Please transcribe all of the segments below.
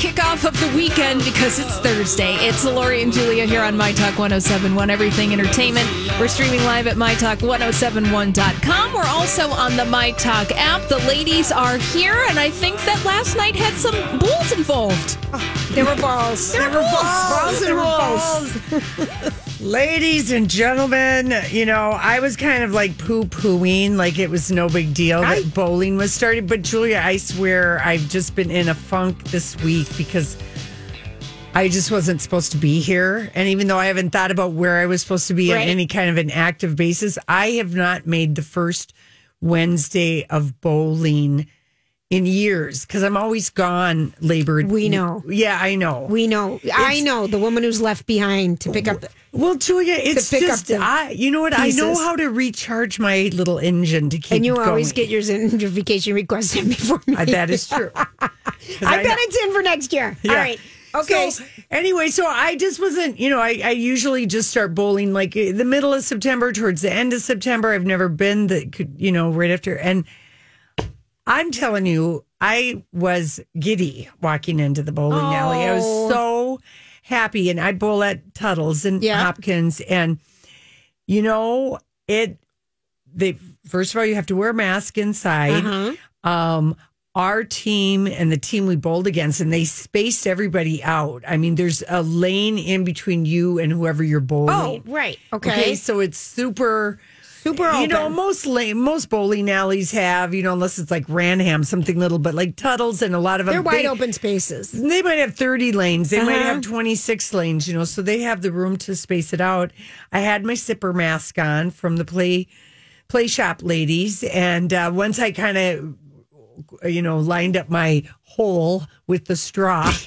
Kickoff of the weekend because it's Thursday. It's Lori and Julia here on My Talk 1071 Everything Entertainment. We're streaming live at MyTalk1071.com. We're also on the My Talk app. The ladies are here, and I think that last night had some bulls involved. There were balls. There were balls. Balls and There were balls. Ladies and gentlemen, you know, I was kind of like poo pooing, like it was no big deal that I- bowling was started. But Julia, I swear I've just been in a funk this week because I just wasn't supposed to be here. And even though I haven't thought about where I was supposed to be on any kind of an active basis, I have not made the first Wednesday of bowling in years because I'm always gone Labor. We know. Yeah, I know. We know. I know the woman who's left behind to pick up. The, Well, Julia, it's just I. You know what? I know how to recharge my little engine to keep. and you always get yours in your vacation request in before me. Uh, that is true. I, know- bet it's in for next year. Yeah. All right. Okay. So, anyway, so I just wasn't. You know, I, I usually just start bowling like uh, the middle of September, towards the end of September. I've never been the could you know right after and. I'm telling you, I was giddy walking into the bowling alley. I was Oh. so happy, and I bowl at Tuttle's and Yeah. Hopkins, and you know it. They first of all, you have to wear a mask inside. Uh-huh. Um, our team and the team we bowled against, and they spaced everybody out. I mean, there's a lane in between you and whoever you're bowling. oh, right. Okay. Okay, so it's super Super You know, most lane, most bowling alleys have, you know, unless it's like Ranham, something little, but like Tuttle's and a lot of them. They're wide they- open spaces. They might have 30 lanes. They might Uh-huh. have 26 lanes, you know, so they have the room to space it out. I had my sipper mask on from the play play shop ladies. And uh, once I kind of, you know, lined up my hole with the straw,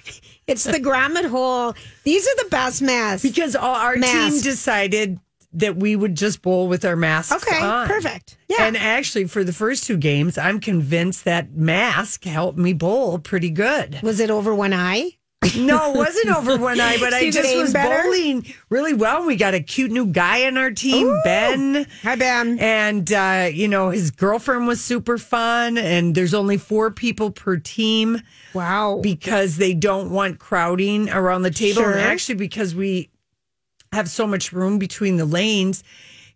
It's the grommet hole. These are the best masks. because all, our team decided that we would just bowl with our masks Okay, on. perfect. Yeah. And actually, for the first two games, I'm convinced that mask helped me bowl pretty good. Was it over one eye? No, it wasn't over one eye, but I just was better? bowling really well. We got a cute new guy on our team, Ben. Hi, Ben. And, uh, you know, his girlfriend was super fun. And there's only four people per team Wow. because they don't want crowding around the table. Sure. And actually, because we have so much room between the lanes,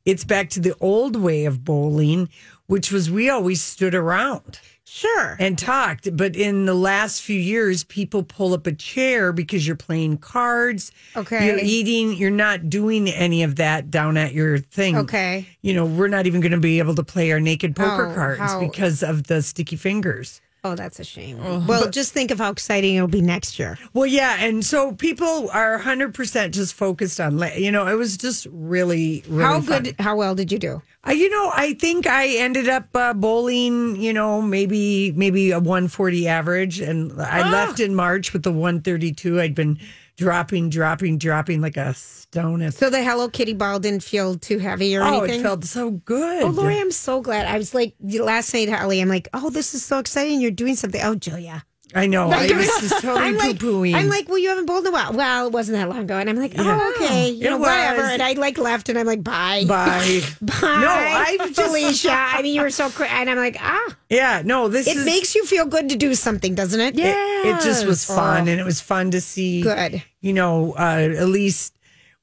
it's back to the old way of bowling, which was we always stood around sure. and talked. But in the last few years, people pull up a chair because you're playing cards. Okay. You're eating. You're not doing any of that down at your thing. Okay. You know, we're not even going to be able to play our naked poker Oh, cards how- because of the sticky fingers. Oh, that's a shame. well, just think of how exciting it'll be next year. Well, yeah, and so people are 100% just focused on, you know, it was just really, really how fun. good, how well did you do? Uh, you know, I think I ended up uh, bowling, you know, maybe maybe a 140 average, and I Ah. left in March with the 132. I'd been dropping, dropping, dropping like a So the Hello Kitty ball didn't feel too heavy or oh, anything? it felt so good. Oh, Lori, I'm so glad. I was like last night, Holly. I'm like, oh, this is so exciting. You're doing something. Oh, Julia. I know. I You're- was totally I'm like, poo-pooing. I'm like, well, you haven't bowled in a while. Well, it wasn't that long ago, and I'm like, oh, okay, you It know, whatever. And I like left, and I'm like, bye, Bye. bye. No, I just- Felicia. I mean, you were so, cra- and I'm like, ah, yeah, no, this it is. makes you feel good to do something, doesn't it? it, it just was fun, Oh. and it was fun to see. Good. you know, uh, at least,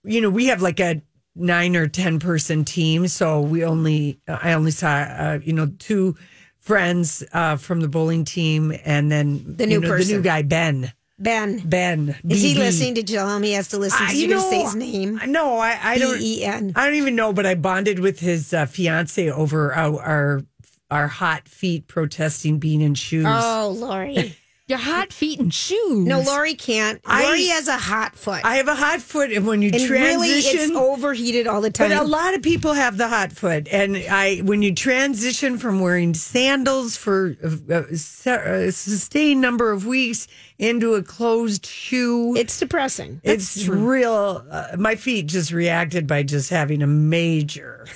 you know, we have like a nine or 10 person team. So we only, I only saw, uh, you know, two friends uh, from the bowling team, and then The new you know, the new guy Ben. Ben. Ben Is he listening to Jill? He has to listen. I- you're going to say his name. No, I, I don't. B-E-N. I don't even know, but I bonded with his uh, fiance over our, our our hot feet protesting being in shoes. Oh, Lori. Your hot feet and shoes. No, Lori can't. I- Lori has a hot foot. I have a hot foot, and when you and really, transition, it's overheated all the time. But a lot of people have the hot foot, and I when you transition from wearing sandals for a, a a sustained number of weeks into a closed shoe, it's depressing. That's it's true. real. Uh, my feet just reacted by just having a major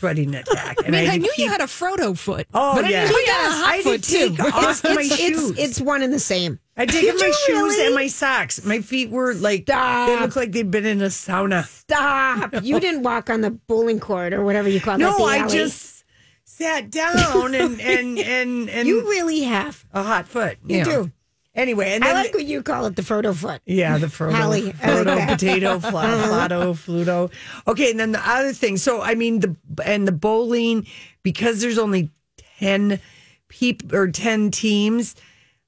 sweating attack. I mean, I to knew you had a Frodo foot. Oh but I yeah, didn't oh, you had a I hot had foot too. off my it's, shoes. it's, it's one and the same. I take Did off my you shoes really? and my socks. My feet were like Stop. they look like they've been in a sauna. Stop. You didn't walk on the bowling court or whatever you call that. No, the I just sat down and and and and You really have. a hot foot. You know. do. Anyway, and I like what you call it, the Frodo foot. yeah, the Frodo, Hallie, like Frodo. Uh-huh. potato, fla- flato, fluto. Okay, and then the other thing. So I mean the and the bowling because there's only ten people or ten teams.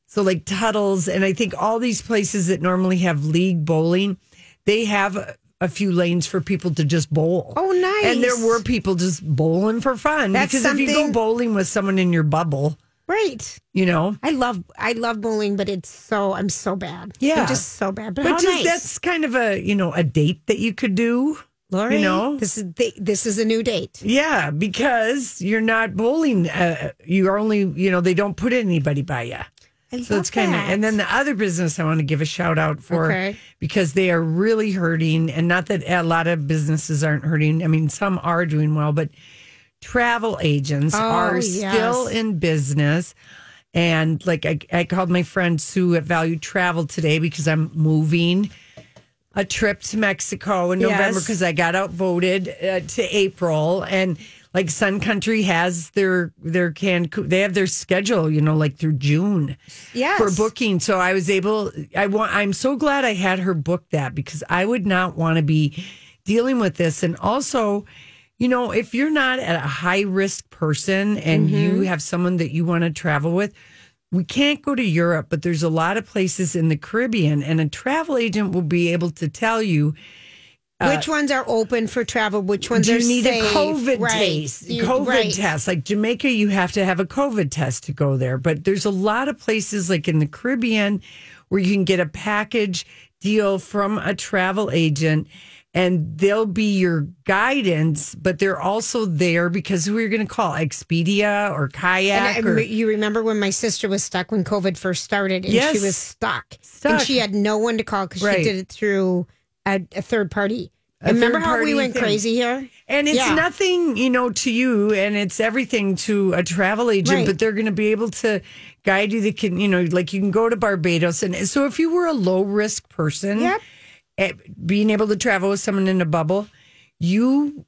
So like Tuttle's and I think all these places that normally have league bowling, they have a, few lanes for people to just bowl. Oh, nice. And there were people just bowling for fun That's because if you go bowling with someone in your bubble, Right. you know, I love I love bowling, but it's so I'm so bad. Yeah. I'm just so bad. But, but just nice. that's kind of a you know a date that you could do. Lori, you know? this is the, this is a new date. Yeah, because you're not bowling. Uh, you are only, you know, they don't put anybody by you. I So it's kind of, and then the other business I want to give a shout out for Okay. because they are really hurting. And not that a lot of businesses aren't hurting. I mean, some are doing well, but travel agents Oh, are yes. still in business. And like I, I called my friend Sue at Value Travel today because I'm moving a trip to Mexico in Yes. November because I got outvoted uh, to April and like Sun Country has their their Cancun they have their schedule you know like through June Yes. for booking so I was able I want I'm so glad I had her book that because I would not want to be dealing with this and also you know if you're not a high risk person and you mm-hmm. have someone that you want to travel with we can't go to Europe, but there's a lot of places in the Caribbean, and a travel agent will be able to tell you uh, which ones are open for travel? Which ones do are you need safe? a COVID right. test? COVID right. test. Like Jamaica, you have to have a COVID test to go there. But there's a lot of places like in the Caribbean where you can get a package deal from a travel agent and they'll be your guidance, but they're also there because who are you going to call? Expedia or Kayak? And I, or, you remember when my sister was stuck when COVID first started, and Yes. she was stuck, Stuck. and she had no one to call because Right. she did it through a, a third party. A remember how we went thing. crazy here? And it's Yeah. nothing, you know, to you, and it's everything to a travel agent. Right. But they're going to be able to guide you. They can, you know, like you can go to Barbados, and so if you were a low risk person, Yep. Eh, being able to travel with someone in a bubble, you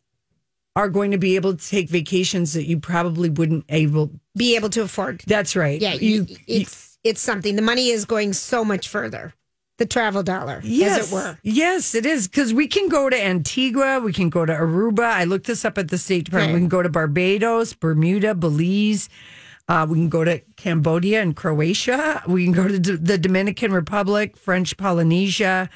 are going to be able to take vacations that you probably wouldn't able. Be able to afford. That's right. Yeah, you. you, it's it's something. The money is going so much further. The travel dollar, Yes, as it were. Yes, it is because we can go to Antigua, we can go to Aruba. I looked this up at the State Department. Okay. We can go to Barbados, Bermuda, Belize. Uh, we can go to Cambodia and Croatia. We can go to D- the Dominican Republic, French Polynesia,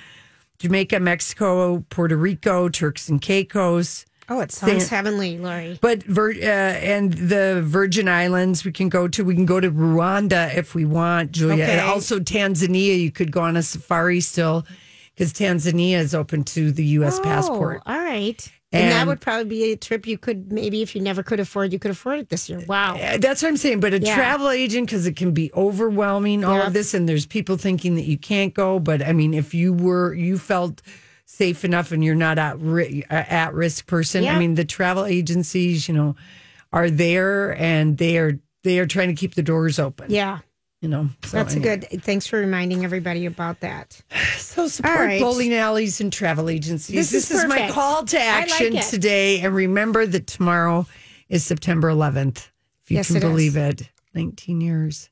Jamaica, Mexico, Puerto Rico, Turks and Caicos. Oh, it sounds San- heavenly, Lori. But Vir- uh, and the Virgin Islands we can go to. We can go to Rwanda if we want, Julia. Okay. And also Tanzania. You could go on a safari still because Tanzania is open to the U.S. passport. Oh, all right. And, that would probably be a trip you could maybe if you never could afford, you could afford it this year. Wow. Uh, That's what I'm saying. But a Yeah. travel agent, because it can be overwhelming, all Yep. of this, and there's people thinking that you can't go. But I mean, if you were, you felt safe enough and you're not at, ri- at risk person, Yeah. I mean, the travel agencies, you know, are there and they are they are trying to keep the doors open. Yeah. You know, so That's a good. Thanks for reminding everybody about that. So support All right. bowling alleys and travel agencies. This This, is is, my call to I like action today. And remember that tomorrow is September 11th. If you Yes, can it is. believe it, 19 years.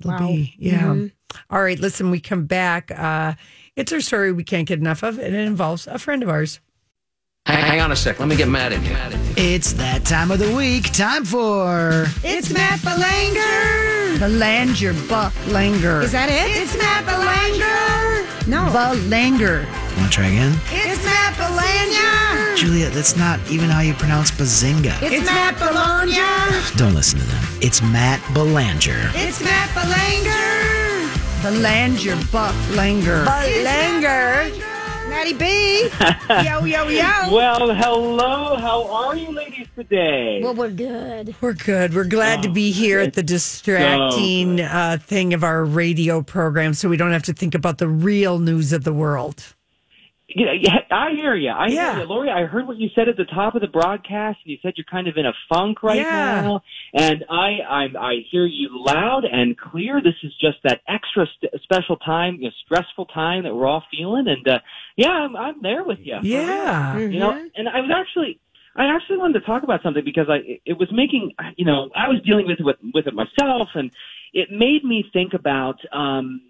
It'll Wow. Mm-hmm. yeah. All right, listen, we come back. Uh, it's our story we can't get enough of, and it involves a friend of ours. Hang on a sec. Let me get mad at you. It's that time of the week. Time for. It's Matt Belanger. Belanger, Belanger. Is that it? It's Matt Belanger. No. Belanger. Want to try again? It's Matt Belanger. Julia, that's not even how you pronounce bazinga. It's Matt Belanger. Don't listen to them. It's Matt Belanger. It's Matt Belanger. Belanger, Belanger. Belanger. Matty B. yo, yo, yo. Well, hello. How are you ladies today? Well, we're good. We're good. We're glad to be here at the distracting uh, thing of our radio program so we don't have to think about the real news of the world. Yeah, I hear you. I Yeah. hear you, Lori. I heard what you said at the top of the broadcast, and you said you're kind of in a funk right Yeah. now. And I, I, I hear you loud and clear. This is just that extra st- special time, you know, stressful time that we're all feeling. And uh, yeah, I'm, I'm there with you. Yeah. You know, and I was actually, I actually wanted to talk about something because I, it was making, you know, I was dealing with it with, with it myself, and it made me think about um,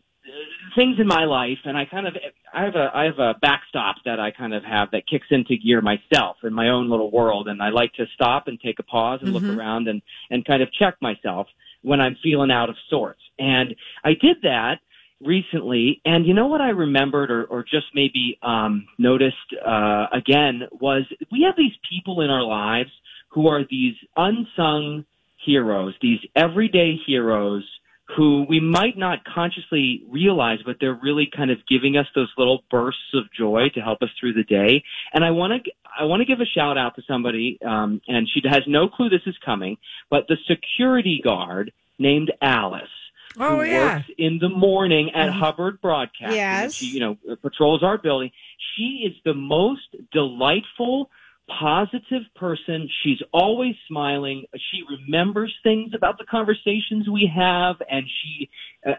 things in my life, and I kind of, I have a, I have a backstop that I kind of have that kicks into gear myself in my own little world, and I like to stop and take a pause and look around and and kind of check myself when I'm feeling out of sorts, and I did that recently and you know what i remembered or, or just maybe um noticed uh again was we have these people in our lives who are these unsung heroes these everyday heroes who we might not consciously realize but they're really kind of giving us those little bursts of joy to help us through the day and i want to i want to give a shout out to somebody um and she has no clue this is coming but the security guard named alice Oh, who yeah. works in the morning at Hubbard Broadcasting. Yes. She, you know, patrols our building. She is the most delightful, positive person. She's always smiling. She remembers things about the conversations we have, and she,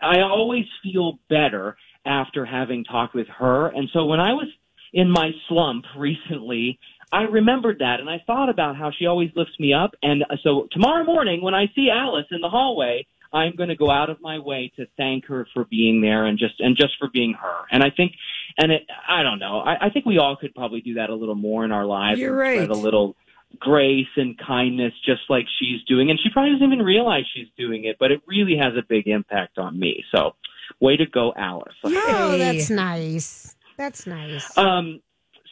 I always feel better after having talked with her. And so when I was in my slump recently, I remembered that and I thought about how she always lifts me up. And so tomorrow morning when I see Alice in the hallway, I'm going to go out of my way to thank her for being there and just and just for being her. And I think, and it, I don't know, I, I think we all could probably do that a little more in our lives. You're and right. A little grace and kindness, just like she's doing, and she probably doesn't even realize she's doing it, but it really has a big impact on me. So, way to go, Alice. Oh, Hey. that's nice. That's nice. Um,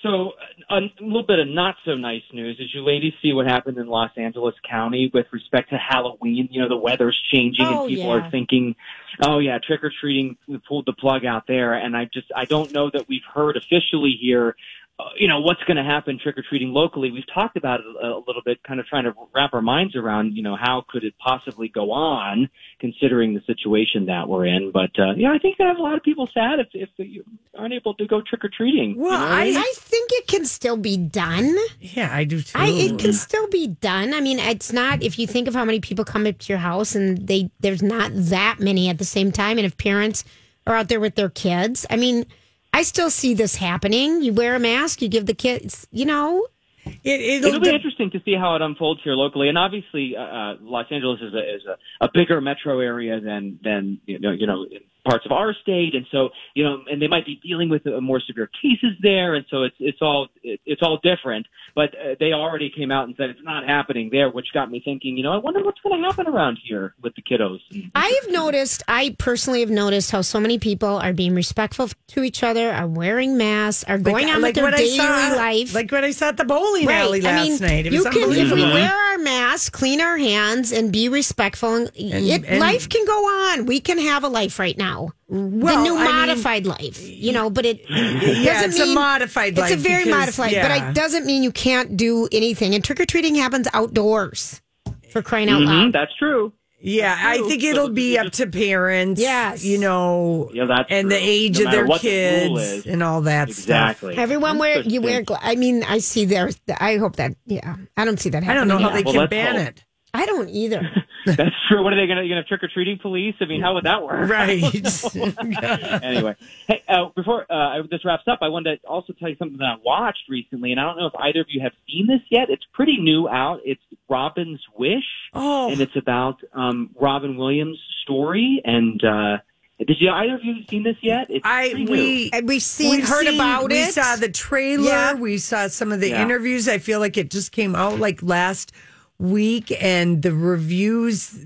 so a, a little bit of not so nice news. Did you ladies see what happened in Los Angeles County with respect to Halloween? You know, the weather's changing Oh, and people yeah. are thinking, oh yeah, trick or treating we pulled the plug out there. And I just, I don't know that we've heard officially here, uh, you know, what's going to happen trick or treating locally. We've talked about it a, a little bit, kind of trying to wrap our minds around, you know, how could it possibly go on considering the situation that we're in. But, uh, yeah, I think that have a lot of people sad if, if you aren't able to go trick or treating. Well, I, I think it can still be done. yeah, I do too. I, it can still be done. I mean, it's not if you think of how many people come up to your house and they there's not that many at the same time, and if parents are out there with their kids, I mean, I still see this happening. You wear a mask, you give the kids, you know, it, it'll It'll be interesting to see how it unfolds here locally, and obviously, uh, uh, Los Angeles is a is a, a bigger metro area than than you know you know parts of our state, and so you know, and they might be dealing with uh, more severe cases there, and so it's it's all it's all different. But uh, they already came out and said it's not happening there, which got me thinking. You know, I wonder what's going to happen around here with the kiddos. I have noticed, I personally have noticed how so many people are being respectful to each other, are wearing masks, are going on with their what I daily saw, life. Like what I saw at the bowling alley I last mean, night. It you was can, if we wear our masks, clean our hands, and be respectful, and, it, and- life can go on. We can have a life right now. Well, the new I mean- modified life, you know, but it Yeah, doesn't it's a modified It's life a very because- modified, but yeah. it doesn't mean you can't do anything. And trick or treating happens outdoors. For crying out Mhm, loud! that's true. Yeah, I think it'll be up to parents. Yes. you know, Yeah, that's and the age No of their what the kids is. and all that stuff. Exactly. Everyone wear you wear. Gla- I mean, I see there. I hope that. Yeah, I don't see that stuff. I don't know how yet. they Well, can ban hope. it. I don't either. That's true. What are they going to? You going to trick or treating police? I mean, how would that work? Right. anyway, hey, uh, before uh, this wraps up, I wanted to also tell you something that I watched recently, and I don't know if either of you have seen this yet. It's pretty new out. It's Robin's Wish, oh, and it's about um, Robin Williams' story, and uh, Did you either of you seen this yet? It's I pretty new. we And we've seen, We've heard seen- about we it. We saw the trailer. Yeah. We saw some of the Yeah. interviews. I feel like it just came out like last week, and the reviews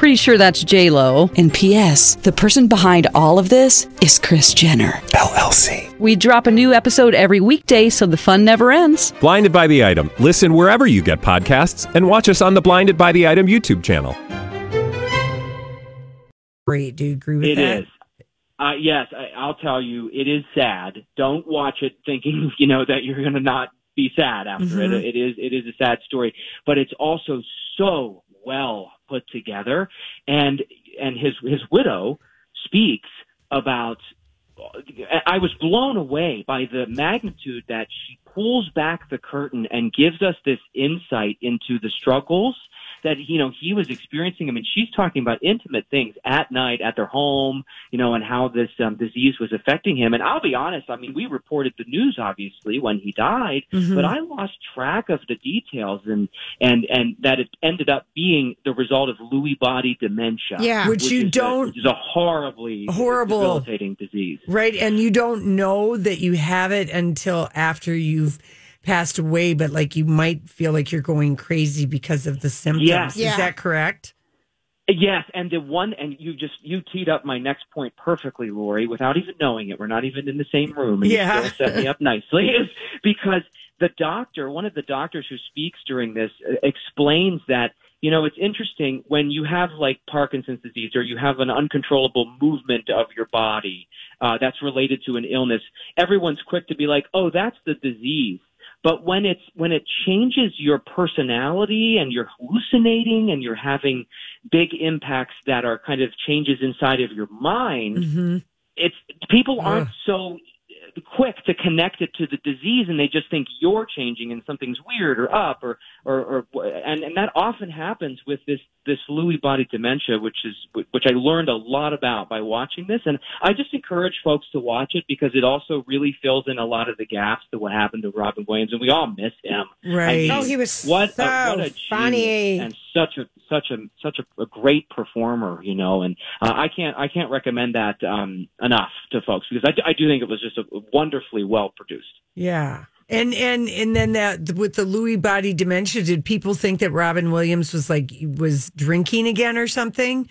Pretty sure that's J Lo. And P.S. The person behind all of this is Kris Jenner LLC. We drop a new episode every weekday, so the fun never ends. Blinded by the item. Listen wherever you get podcasts, and watch us on the Blinded by the Item YouTube channel. Great. Do you agree with It that? is. Uh, yes, I, I'll tell you, it is sad. Don't watch it thinking, you know, that you're going to not be sad after it. It is, it is a sad story, but it's also so well put together. And, and his, his widow speaks about, I was blown away by the magnitude that she pulls back the curtain and gives us this insight into the struggles that you know he was experiencing. I mean, she's talking about intimate things at night at their home, you know, and how this um, disease was affecting him. And I'll be honest, I mean, we reported the news obviously when he died, Mm-hmm. but I lost track of the details and and and that it ended up being the result of Lewy body dementia, Yeah. Which you is don't- which is a horribly Horrible. debilitating disease. Right. And you don't know that you have it until after you've passed away, but like you might feel like you're going crazy because of the symptoms. Yes. Yeah. Is that correct? Yes, and the one, and you just you teed up my next point perfectly, Lori, without even knowing it. We're not even in the same room, and Yeah. you still set me up nicely. Is because the doctor, one of the doctors who speaks during this, uh, explains that you know it's interesting when you have like Parkinson's disease or you have an uncontrollable movement of your body uh, that's related to an illness. Everyone's quick to be like, "Oh, that's the disease." But when it's when it changes your personality and you're hallucinating and you're having big impacts that are kind of changes inside of your mind, Mm-hmm. it's people aren't so quick to connect it to the disease and they just think you're changing and something's weird or up or or, or and and that often happens with this this Lewy body dementia which is which I learned a lot about by watching this and I just encourage folks to watch it because it also really fills in a lot of the gaps to what happened to Robin Williams and we all miss him Right. I Oh, he was what so a, what a funny. genius and such a such a such a, a great performer, you know. And uh, I can't I can't recommend that um, enough to folks because I, I do think it was just a wonderfully well produced. Yeah. And and and then that with the Lewy body dementia, did people think that Robin Williams was like was drinking again or something?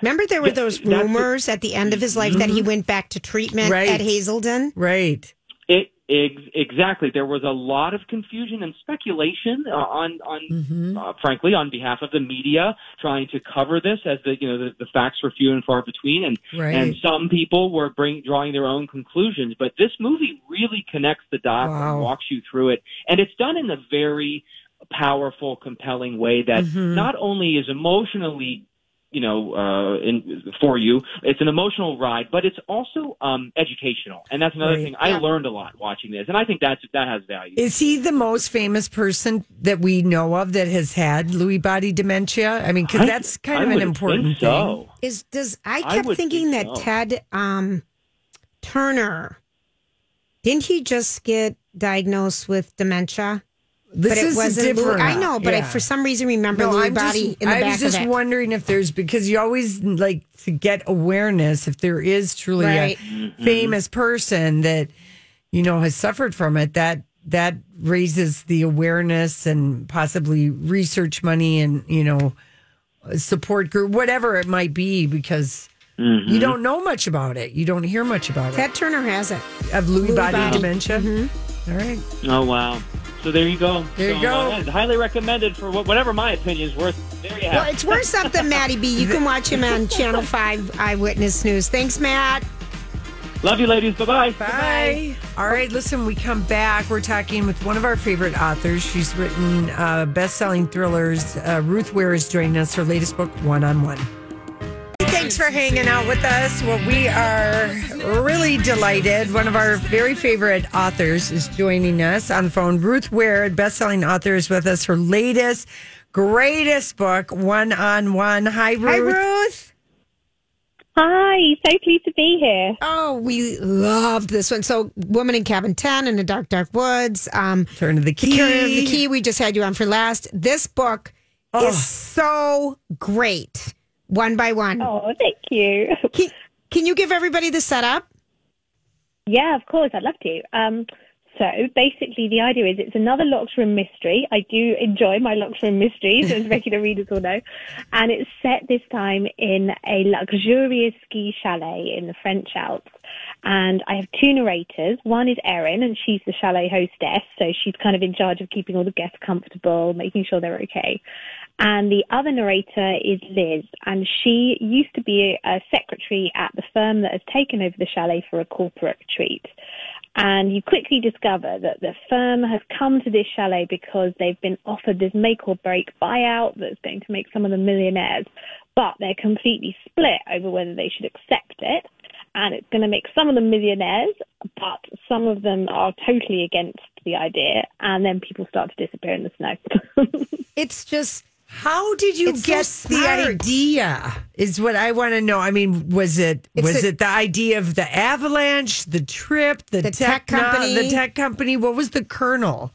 Remember, there were those that's the- rumors at the end of his life that he mm-hmm. went back to treatment Right. at Hazelden. Right. It ex- exactly. There was a lot of confusion and speculation uh, on on uh, frankly on behalf of the media trying to cover this as the you know the, the facts were few and far between and Right. and some people were bring, drawing their own conclusions. But this movie really connects the dots Wow. and walks you through it, and it's done in a very powerful, compelling way that Mm-hmm. not only is emotionally you know, uh, in, for you. It's an emotional ride, but it's also um, educational, and that's another Right. thing. I learned a lot watching this, and I think that's that has value. Is he the most famous person that we know of that has had Lewy body dementia? I mean, because that's kind I of an would important think so. Is does I I kept would thinking think that so. Ted um, Turner didn't he just get diagnosed with dementia? Thing. This but it is wasn't. Lewy- different. I know, but I for some reason remember No, Lewy I'm body just, in the I back was just of it. wondering if there's because you always like to get awareness if there is truly Right. a famous person that you know has suffered from it that that raises the awareness and possibly research money and you know support group whatever it might be because Mm-hmm. you don't know much about it you don't hear much about it. Ted Turner has it. it of Lewy, Lewy body, body. dementia All right Oh wow! So there you go. There you So, go. uh, highly recommended for whatever my opinion is worth. There you Well, have. it. Well, it's worth something, Matty B. You can watch him on Channel 5 Eyewitness News. Thanks, Matt. Love you, ladies. Bye bye. Bye. All right, listen, we come back. We're talking with one of our favorite authors. She's written uh, best selling thrillers. Uh, Ruth Ware is joining us, her latest book, One on One. Thanks for hanging out with us. Well, we are really delighted. One of our very favorite authors is joining us on the phone. Ruth Ware, best-selling author, is with us. Her latest, greatest book, One on One. Hi, Ruth. Hi, Ruth. Hi, so pleased to be here. Oh, we loved this one. So, Woman in Cabin 10 in the Dark, Dark Woods. Um, Turn of the Key. Turn of the Key. We just had you on for last. This book is so great, one by one. Oh, thank you. Can, can you give everybody the setup? Yeah, of course, I'd love to. Um, so basically, the idea is it's another locked room mystery. I do enjoy my locked room mysteries, as regular readers will know. And it's set this time in a luxurious ski chalet in the French Alps. And I have two narrators. One is Erin, and she's the chalet hostess. So she's kind of in charge of keeping all the guests comfortable, making sure they're okay. And the other narrator is Liz, and she used to be a secretary at the firm that has taken over the chalet for a corporate retreat. And you quickly discover that the firm has come to this chalet because they've been offered this make or break buyout that's going to make some of them millionaires. But they're completely split over whether they should accept it. And it's going to make some of them millionaires, but some of them are totally against the idea. And then people start to disappear in the snow. It's just. How did you It's so the idea? Is what I want to know. I mean, was it It's was a- it the idea of the avalanche, the trip, the, The tech techno- company? the tech company? What was the kernel?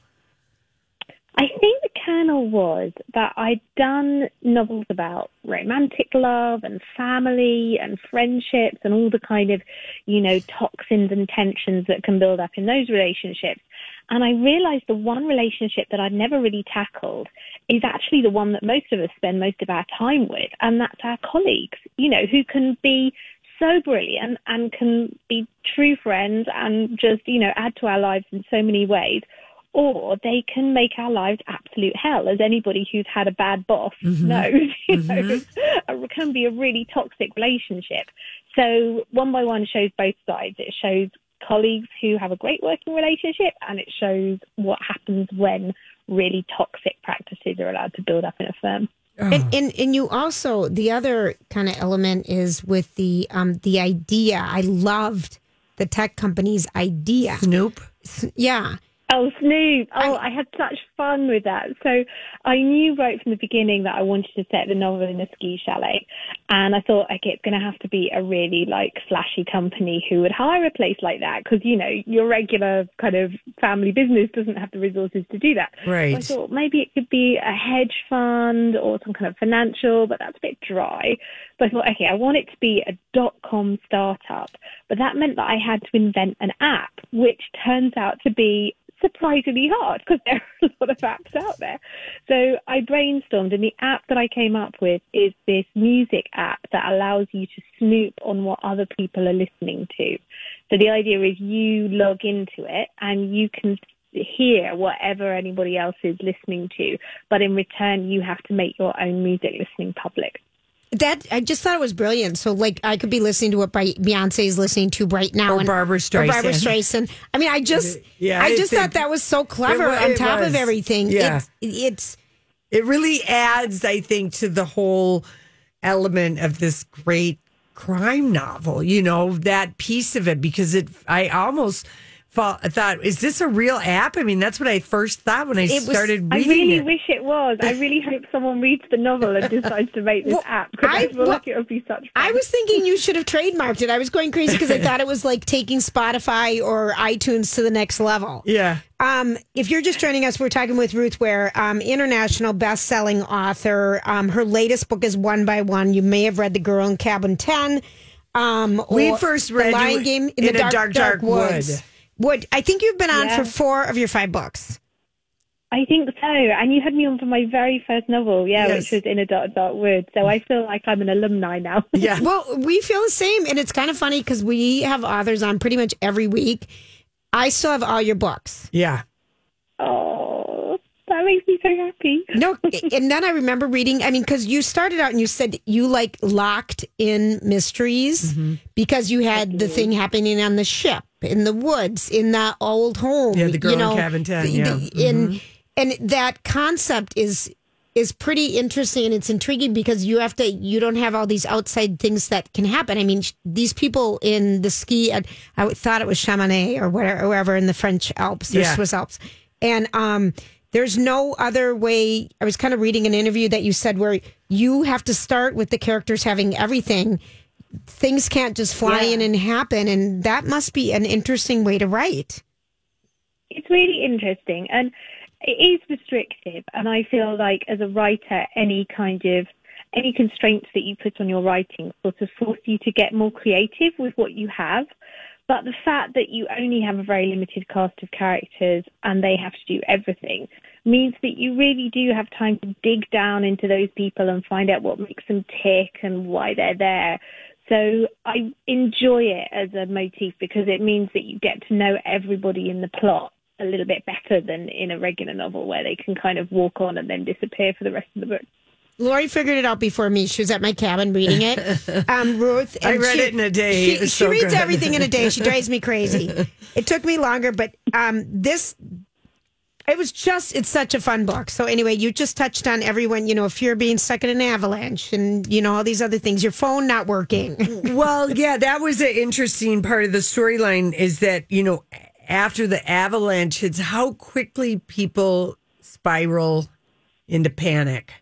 I think the kernel was that I'd done novels about romantic love and family and friendships and all the kind of, you know, toxins and tensions that can build up in those relationships. And I realized the one relationship that I'd never really tackled is actually the one that most of us spend most of our time with, and that's our colleagues, you know, who can be so brilliant and can be true friends and just, you know, add to our lives in so many ways. Or they can make our lives absolute hell, as anybody who's had a bad boss mm-hmm. knows. You mm-hmm. know, it can be a really toxic relationship. So one by one shows both sides. It shows colleagues who have a great working relationship, and it shows what happens when really toxic practices are allowed to build up in a firm. And, and and you also the other kind of element is with the um the idea. I loved the tech company's idea. Snoop. Yeah. Oh, Snoop. Oh, I, had such fun with that. So I knew right from the beginning that I wanted to set the novel in a ski chalet. And I thought, okay, it's going to have to be a really like flashy company who would hire a place like that. Cause you know, your regular kind of family business doesn't have the resources to do that. Right. So I thought maybe it could be a hedge fund or some kind of financial, but that's a bit dry. So I thought, okay, I want it to be a dot com startup, but that meant that I had to invent an app, which turns out to be surprisingly hard because there are a lot of apps out there. So I brainstormed, and the app that I came up with is this music app that allows you to snoop on what other people are listening to. So the idea is you log into it and you can hear whatever anybody else is listening to, but in return, you have to make your own music listening public. That I just thought it was brilliant. So like I could be listening to what Beyonce is listening to right now, Or and Barbra Or Barbra Streisand. Streisand. I mean, I just, Yeah, I just thought that was so clever It on top was. of everything. Yeah. It's, it's It really adds, I think, to the whole element of this great crime novel. You know that piece of it because it. I almost thought, thought is this a real app? I mean, that's what I first thought when I It was- started I really it. wish it was. I really hope someone reads the novel and decides to make this Well, app because I, I- feel well, like it would be such fun. I was thinking you should have trademarked it. I was going crazy because I thought it was like taking Spotify or iTunes to the next level. yeah. Um, if you're just joining us, we're talking with Ruth Ware, um, international best-selling author. Um, her latest book is One by One. You may have read The Girl in Cabin Ten. Um, We or first The read Lying you Game in, in the dark, dark, dark, dark woods. Wood. I think you've been on Yeah. for four of your five books. I think so. And you had me on for my very first novel, yeah, Yes. which was In a Dark, Dark Wood. So I feel like I'm an alumni now. Yeah. Well, we feel the same, and it's kind of funny because we have authors on pretty much every week. I still have all your books. Yeah. oh, that makes me so happy. No, and then I remember reading. I mean, because you started out and you said you like locked in mysteries Mm-hmm. because you had the thing happening on the ship, in the woods, in that old home. Yeah, the girl you in know, Cabin 10, the- yeah. the- and and that concept is is pretty interesting and it's intriguing because you have to you don't have all these outside things that can happen. I mean, sh- these people in the ski, I I thought it was Chamonix or whatever, wherever in the French Alps, or Yeah. Swiss Alps, and um. There's no other way. I was kind of reading an interview that you said where you have to start with the characters having everything. Things can't just fly Yeah. in and happen. And that must be an interesting way to write. it's really interesting and it is restrictive and i feel like as a writer any kind of any constraints that you put on your writing sort of force you to get more creative with what you have but the fact that you only have a very limited cast of characters and they have to do everything means that you really do have time to dig down into those people and find out what makes them tick and why they're there so I enjoy it as a motif because it means that you get to know everybody in the plot a little bit better than in a regular novel where they can kind of walk on and then disappear for the rest of the book. Lori figured it out before me. She was at my cabin reading it. Um, Ruth. I read she- it in a day. She, she so reads good. everything in a day. She drives me crazy. It took me longer, but um, this. It was just, it's such a fun book. So, anyway, you just touched on everyone, you know, if you're being stuck in an avalanche and, you know, all these other things, your phone not working. well, yeah, that was an interesting part of the storyline is that, you know, after the avalanche it's how quickly people spiral into panic.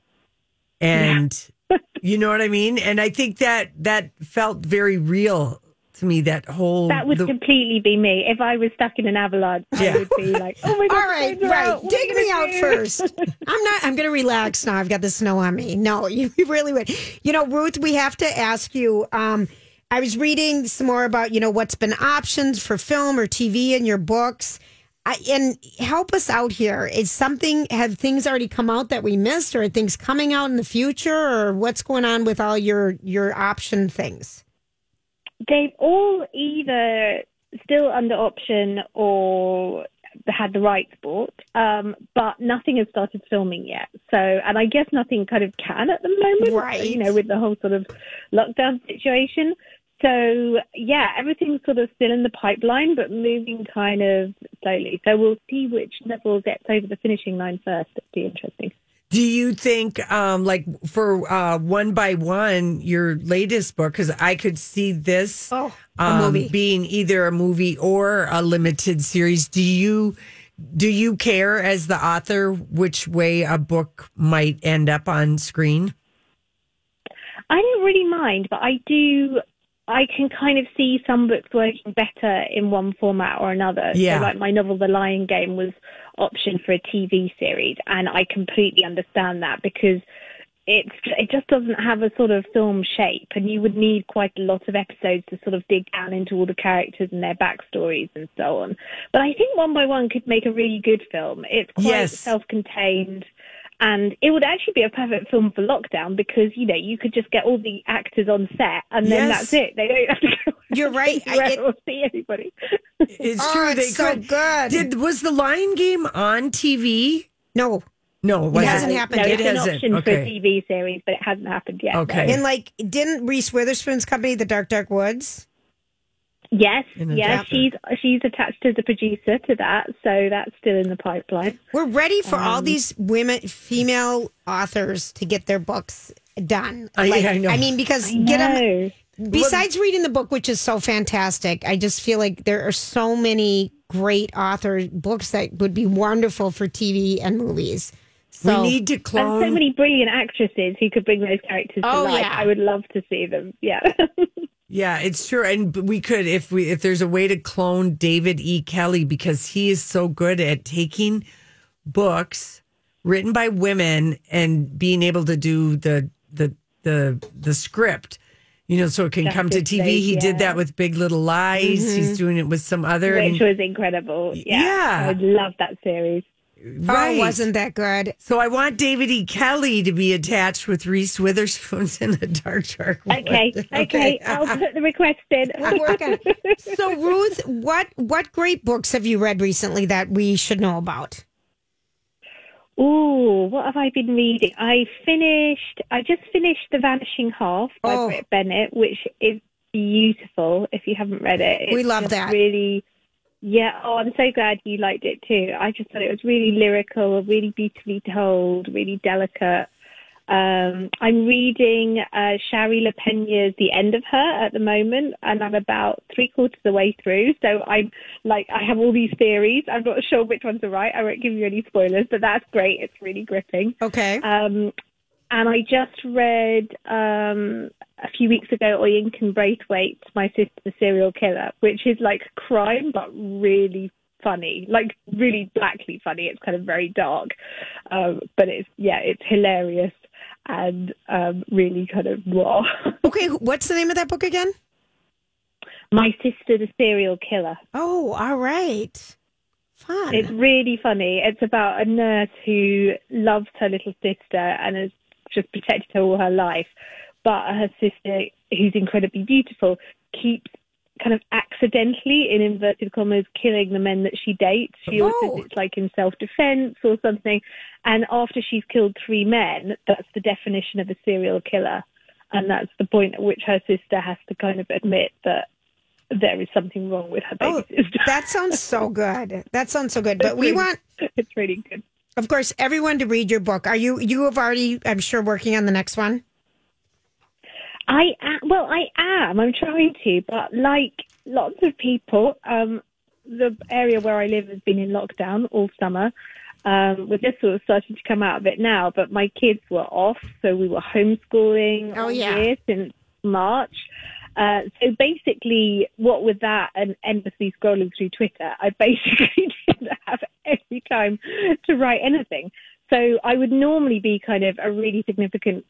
And you know what I mean? And I think that that felt very real to me, that whole. That would the- completely be me. If I was stuck in an avalanche, Yeah. I would be like, oh my God. All right, right. out. Dig me out do?" first. I'm not. I'm going to relax now. I've got the snow on me. No, you really would. You know, Ruth, we have to ask you. Um, I was reading some more about you know what's been options for film or TV in your books. I, and help us out here. Is something have things already come out that we missed, or are things coming out in the future, or what's going on with all your your option things? They've all either still under option or had the rights bought, um, but nothing has started filming yet. So, and I guess nothing kind of can at the moment, Right. You know, with the whole sort of lockdown situation. So, yeah, everything's sort of still in the pipeline, but moving kind of slowly. So we'll see which level gets over the finishing line first. It'll be interesting. Do you think, um, like for uh, one by one, your latest book? Because I could see this a um, movie. being either a movie or a limited series. Do you do you care as the author which way a book might end up on screen? I don't really mind, but I do. I can kind of see some books working better in one format or another. Yeah. So, like my novel, The Lying Game, was option for a TV series, and I completely understand that because it's it just doesn't have a sort of film shape, and you would need quite a lot of episodes to sort of dig down into all the characters and their backstories and so on. But I think One by One could make a really good film. It's quite Yes. self-contained. And it would actually be a perfect film for lockdown because, you know, you could just get all the actors on set and then Yes. that's it. They don't have to go You're right. I- anywhere it- or see anybody. It's Oh, true. it's they so could. good. Did was the Lying Game on TV? No, No, it wasn't. hasn't happened no, yet. it's It an hasn't. option for a TV series, but it hasn't happened yet. Okay. no. and like didn't Reese Witherspoon's company, The Dark Dark Woods? Yes, In yes, chapter. she's she's attached as a producer to that, so that's still in the pipeline. We're ready for all Um, these women, female authors to get their books done. I- I know. I mean, because I get 'em- know. Besides reading the book, which is so fantastic, I just feel like there are so many great author books that would be wonderful for TV and movies. So, we need to And so many brilliant actresses who could bring those characters to Oh, life. yeah. I would love to see them. Yeah. Yeah, it's true, and we could if we if there's a way to clone David E. Kelley because he is so good at taking books written by women and being able to do the the the the script. You know, so it can That's come to TV. he did that with Big Little Lies. He's mm-hmm. doing it with some other. Which and- was incredible. Yeah. Yeah. I would love that series. Right. oh, wasn't that good? so I want David E. Kelley to be attached with Reese Witherspoon in a dark dark. Okay, Wood. okay, I'll put the request in. We'll work on. So, Ruth, what what great books have you read recently that we should know about? Ooh, what have I been reading? I finished. I just finished The Vanishing Half by Oh. Brit Bennett, which is beautiful. If you haven't read it, We love just that. Really, yeah. Oh, I'm so glad you liked it too. I just thought it was really lyrical, really beautifully told, really delicate. Um, I'm reading uh, Shari Lapena's The End of Her at the moment, and I'm about three quarters of the way through. So I'm like, I have all these theories. I'm not sure which ones are right. I won't give you any spoilers, but that's great. It's really gripping. Okay. Um, and I just read um, a few weeks ago Oyinkan Braithwaite's My Sister the Serial Killer, which is like crime but really funny, like really blackly funny. It's kind of very dark, um, but it's yeah, it's hilarious and um, really kind of wow. Okay, what's the name of that book again? My Sister the Serial Killer. Oh, all right. Fun. It's really funny. It's about a nurse who loves her little sister and has just protected her all her life. But her sister, who's incredibly beautiful, keeps kind of accidentally, in inverted commas, killing the men that she dates. She always Oh. says it's like in self defense or something. And after she's killed three men, that's the definition of a serial killer. And that's the point at which her sister has to kind of admit that there is something wrong with her baby Oh, sister. that sounds so good. That sounds so good. But It's we really- want, it's really good. Of course, everyone to read your book. Are you? You have already, I'm sure, working on the next one. I am, well, I am. I'm trying to, but like lots of people, um, the area where I live has been in lockdown all summer. Um, we're just sort of starting to come out of it now, but my kids were off, so we were homeschooling Oh, all yeah. year since March. Uh, so basically, what with that and endlessly scrolling through Twitter, I basically didn't have any time to write anything. So I would normally be kind of a really significant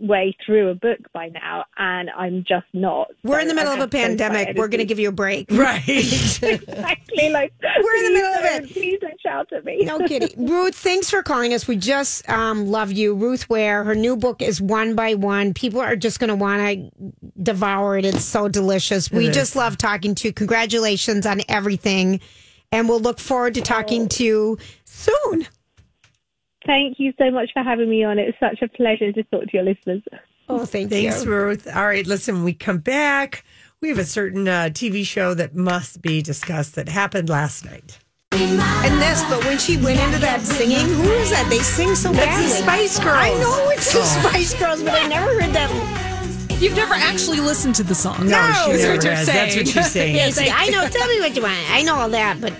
way through a book by now, and I'm just not. We're So in the middle I of a have to start pandemic. We're going to give you a break. Right. exactly like We're in the middle of it." Please don't shout at me. No kidding. Ruth, thanks for calling us. We just um, love you. Ruth Ware, her new book is One by One. People are just going to want to devour it. It's so delicious. We is. just love talking to you. Congratulations on everything. And we'll look forward to talking to you soon. Thank you so much for having me on. It's such a pleasure to talk to your listeners. Oh, thank Thanks, you. Ruth. All right, listen, we come back. We have a certain uh, TV show that must be discussed that happened last night. And this, but when she went into that singing, who is that? They sing so That's badly. the Spice Girls. I know it's the Oh. Spice Girls, but I never heard that. You've never actually listened to the song. No, she is never what you're has. That's what saying. she's saying. Yes, I know. Tell me what you want. I know all that, but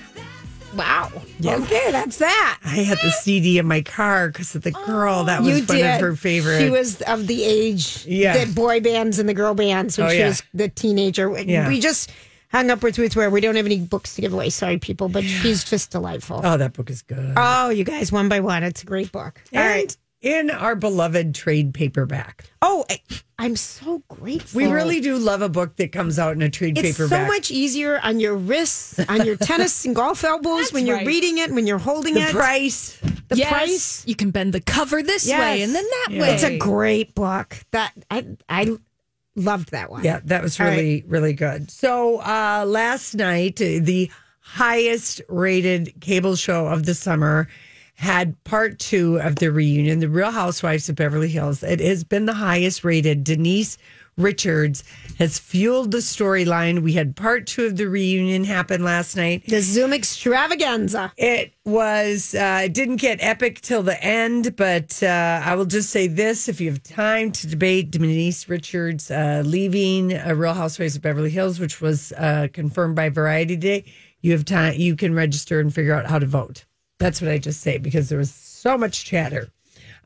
wow. Yeah. Okay, that's that. I had the CD in my car because of the girl. That was you one did. of her favorite. She was of the age, Yeah. the boy bands and the girl bands when Oh, she yeah. was the teenager. Yeah. We just hung up with Ruth Ware we don't have any books to give away. Sorry, people, but she's just delightful. oh, that book is good. Oh, you guys, one by one, it's a great book. All right. In our beloved trade paperback. Oh, I, I'm so grateful. We really do love a book that comes out in a trade It's paperback. It's so much easier on your wrists, on your tennis and golf elbows when you're right. reading it, when you're holding it. the it. price. The yes, price. you can bend the cover this Yes. way and then that Yeah. way. It's a great book. That I I loved that one. Yeah, that was All really, really good. So uh, last night, uh, the highest rated cable show of the summer had part two of the reunion, The Real Housewives of Beverly Hills. It has been the highest rated. Denise Richards has fueled the storyline. We had part two of the reunion happen last night. The Zoom extravaganza. It was uh, it didn't get epic till the end, but uh, I will just say this: if you have time to debate Denise Richards uh, leaving uh, Real Housewives of Beverly Hills, which was uh, confirmed by Variety Today, you have time. You can register and figure out how to vote. That's what I just say because there was so much chatter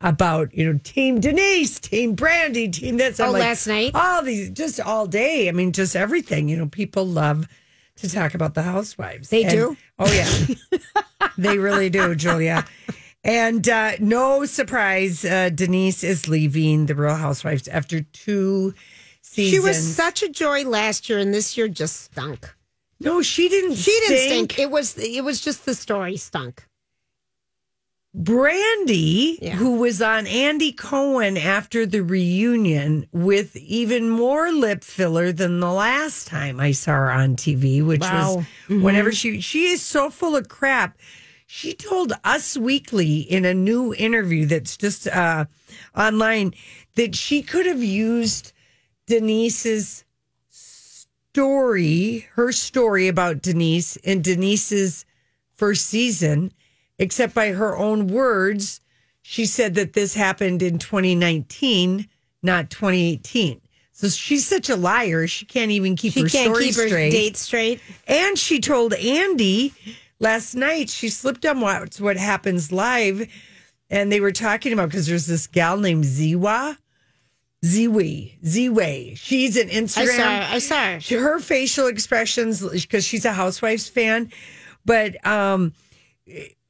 about you know Team Denise, Team Brandi, Team this. Oh, like, last night? all these just all day. I mean, just everything. You know, people love to talk about the housewives. They And- do? Oh yeah, they really do, Julia. And uh, no surprise, uh, Denise is leaving the Real Housewives after two seasons. She was such a joy last year, and this year just stunk. no, she didn't. She didn't stink. stink. It was it was just the story stunk. Brandi, Yeah. who was on Andy Cohen after the reunion with even more lip filler than the last time I saw her on TV, which Wow. was Mm-hmm. whenever she she is so full of crap. She told Us Weekly in a new interview that's just uh, online that she could have used Denise's story, her story about Denise in Denise's first season, except by her own words, she said that this happened in 2019, not 2018. So she's such a liar. She can't even keep She her can't story keep her straight. date straight. And she told Andy last night she slipped on what what happens live, and they were talking about because there's this gal named Ziwa. Ziwi, Ziwei. She's an Instagram. I saw her. I saw her. Her facial expressions because she's a Housewives fan, but um,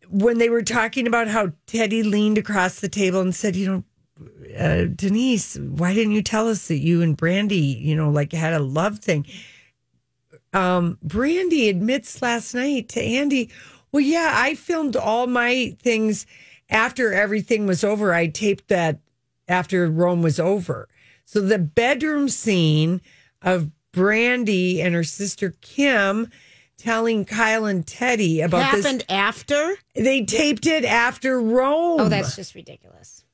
when they were talking about how Teddi leaned across the table and said, "You know, uh, Denise, why didn't you tell us that you and Brandi, you know, like had a love thing?" Um, Brandi admits last night to Andy, "Well, yeah, I filmed all my things after everything was over. I taped that after Rome was over." So the bedroom scene of Brandi and her sister Kim telling Kyle and Teddi about this Happened after. they taped it after Rome. Oh, that's just ridiculous.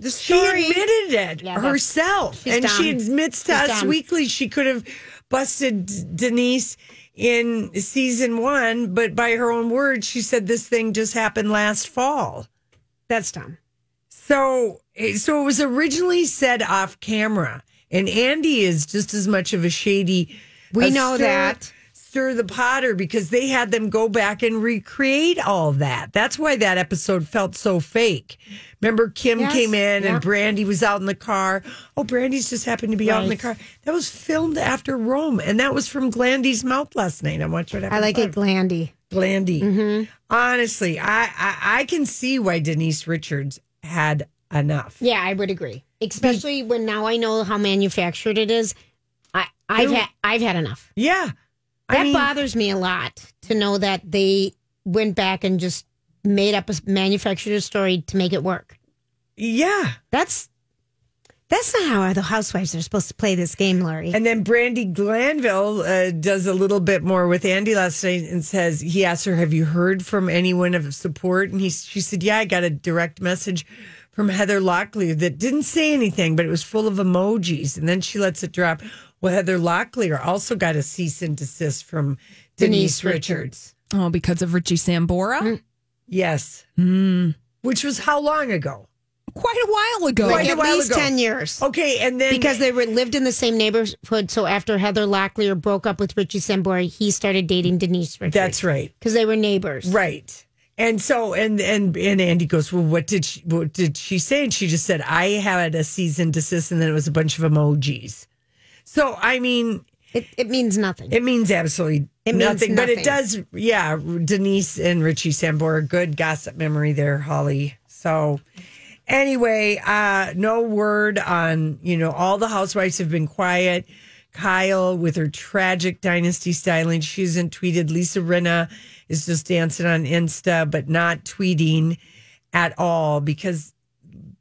The she story. admitted it Yeah, that's- herself, she's and she dumb. admits to She's Us dumb. Weekly she could have busted Denise in season one, but by her own words, she said this thing just happened last fall. That's dumb. So, eh, so it was originally said off camera, and Andy is just as much of a shady. We know that. stir the potter because they had them go back and recreate all that. That's why that episode felt so fake. Remember, Kim Yes, came in yeah. and Brandi was out in the car. Oh, Brandi's just happened to be out in the car. That was filmed after Rome, and that was from Glandy's mouth last night. I watched what I happened. like it, Glandy. Glandy. Mm-hmm. Honestly, I, I I can see why Denise Richards had enough. Yeah, I would agree. Especially when now I know how manufactured it is. I've had I've had enough. Yeah. That I mean, bothers me a lot to know that they went back and just made up a manufactured story to make it work. yeah. That's that's not how the housewives are supposed to play this game, Laurie. And then Brandi Glanville uh, does a little bit more with Andy last night and says he asked her, "Have you heard from anyone of support?" And he she said, "Yeah, I got a direct message from Heather Locklear that didn't say anything, but it was full of emojis." And then she lets it drop. Well, Heather Locklear also got a cease and desist from Denise, Denise Richards. Oh, because of Richie Sambora? Yes, Mm. which was how long ago? Quite a while ago. Quite like a at while least ago. ten years. Okay, and then Because they were lived in the same neighborhood. So after Heather Locklear broke up with Richie Sambora, he started dating Denise Richards. that's right. Because they were neighbors. Right. And so and and and Andy goes, Well, what did she what did she say? And she just said, I had a cease and desist, and then it was a bunch of emojis. So I mean, It, it means nothing. it means absolutely It means nothing, but it does yeah, Denise and Richie Sambora, good gossip memory there, Holly. So anyway, uh, no word on, you know, all the housewives have been quiet. Kyle with her tragic dynasty styling. She hasn't tweeted. Lisa Rinna is just dancing on Insta, but not tweeting at all because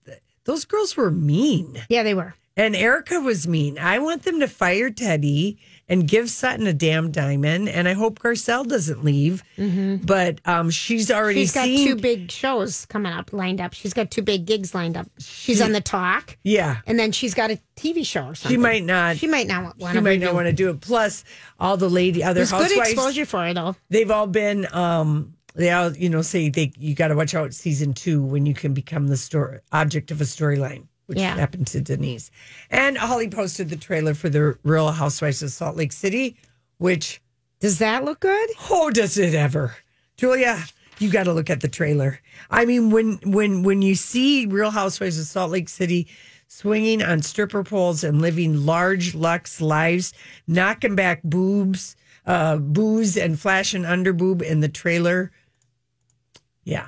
th- those girls were mean. yeah, they were. And Erika was mean. I want them to fire Teddi and give Sutton a damn diamond. And I hope Garcelle doesn't leave. But um, she's already She's got seen. two big shows coming up lined up. She's got two big gigs lined up. She's on the talk, yeah. and then she's got a TV show or something. She might not. She might not want She to. might not want to do it. Plus, all the lady other There's good exposure for her though. they've all been um they all you know say they you got to watch out season two when you can become the story object of a storyline which Yeah. happened to denise and holly posted the trailer for the real housewives of salt lake city which Does that look good? oh does it ever julia you got to look at the trailer i mean when when when you see real housewives of salt lake city swinging on stripper poles and living large lux lives knocking back boobs uh booze and flashing underboob in the trailer yeah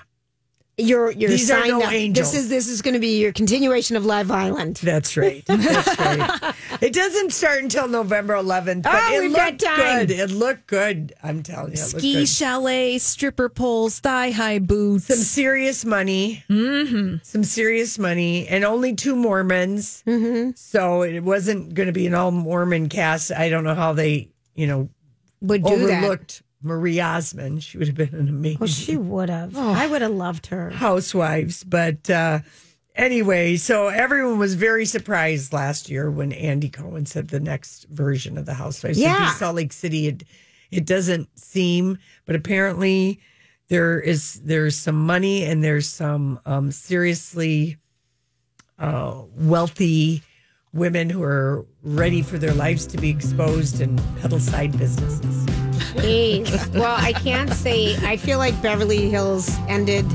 You're you're These are no up. angels. This is this is going to be your continuation of Live Island. That's right. That's right. It doesn't start until November 11th, but Oh, it we've got looked time. good. It looked good. I'm telling you, Ski good. chalet, stripper poles, thigh high boots. Some serious money. Mm-hmm. Some serious money, and only two Mormons. Mm-hmm. So it wasn't going to be an all Mormon cast. I don't know how they, you know, Would do that. Marie Osmond. She would have been an amazing. Oh, she would have. I would have loved her. housewives. But uh, anyway, so everyone was very surprised last year when Andy Cohen said the next version of the Housewives would Yeah. be Salt Lake City. It, it doesn't seem, but apparently there is there's some money and there's some um, seriously uh, wealthy women who are ready for their lives to be exposed in peddle side businesses. Jeez. well, I can't say. I feel like Beverly Hills ended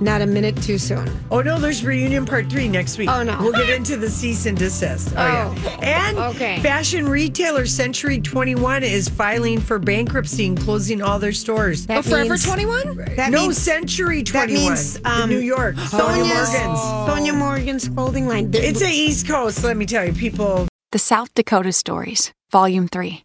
not a minute too soon. Oh no, there's reunion part three next week. Oh, no. we'll get into the cease and desist. Oh, yeah, and okay. fashion retailer Century 21 is filing for bankruptcy and closing all their stores. That Oh, Forever 21? That no, means- Century that 21 means, um, New York. Sonja Morgan's. Sonja Morgan's clothing line. It's a East Coast. Let me tell you, people. The South Dakota Stories, Volume 3.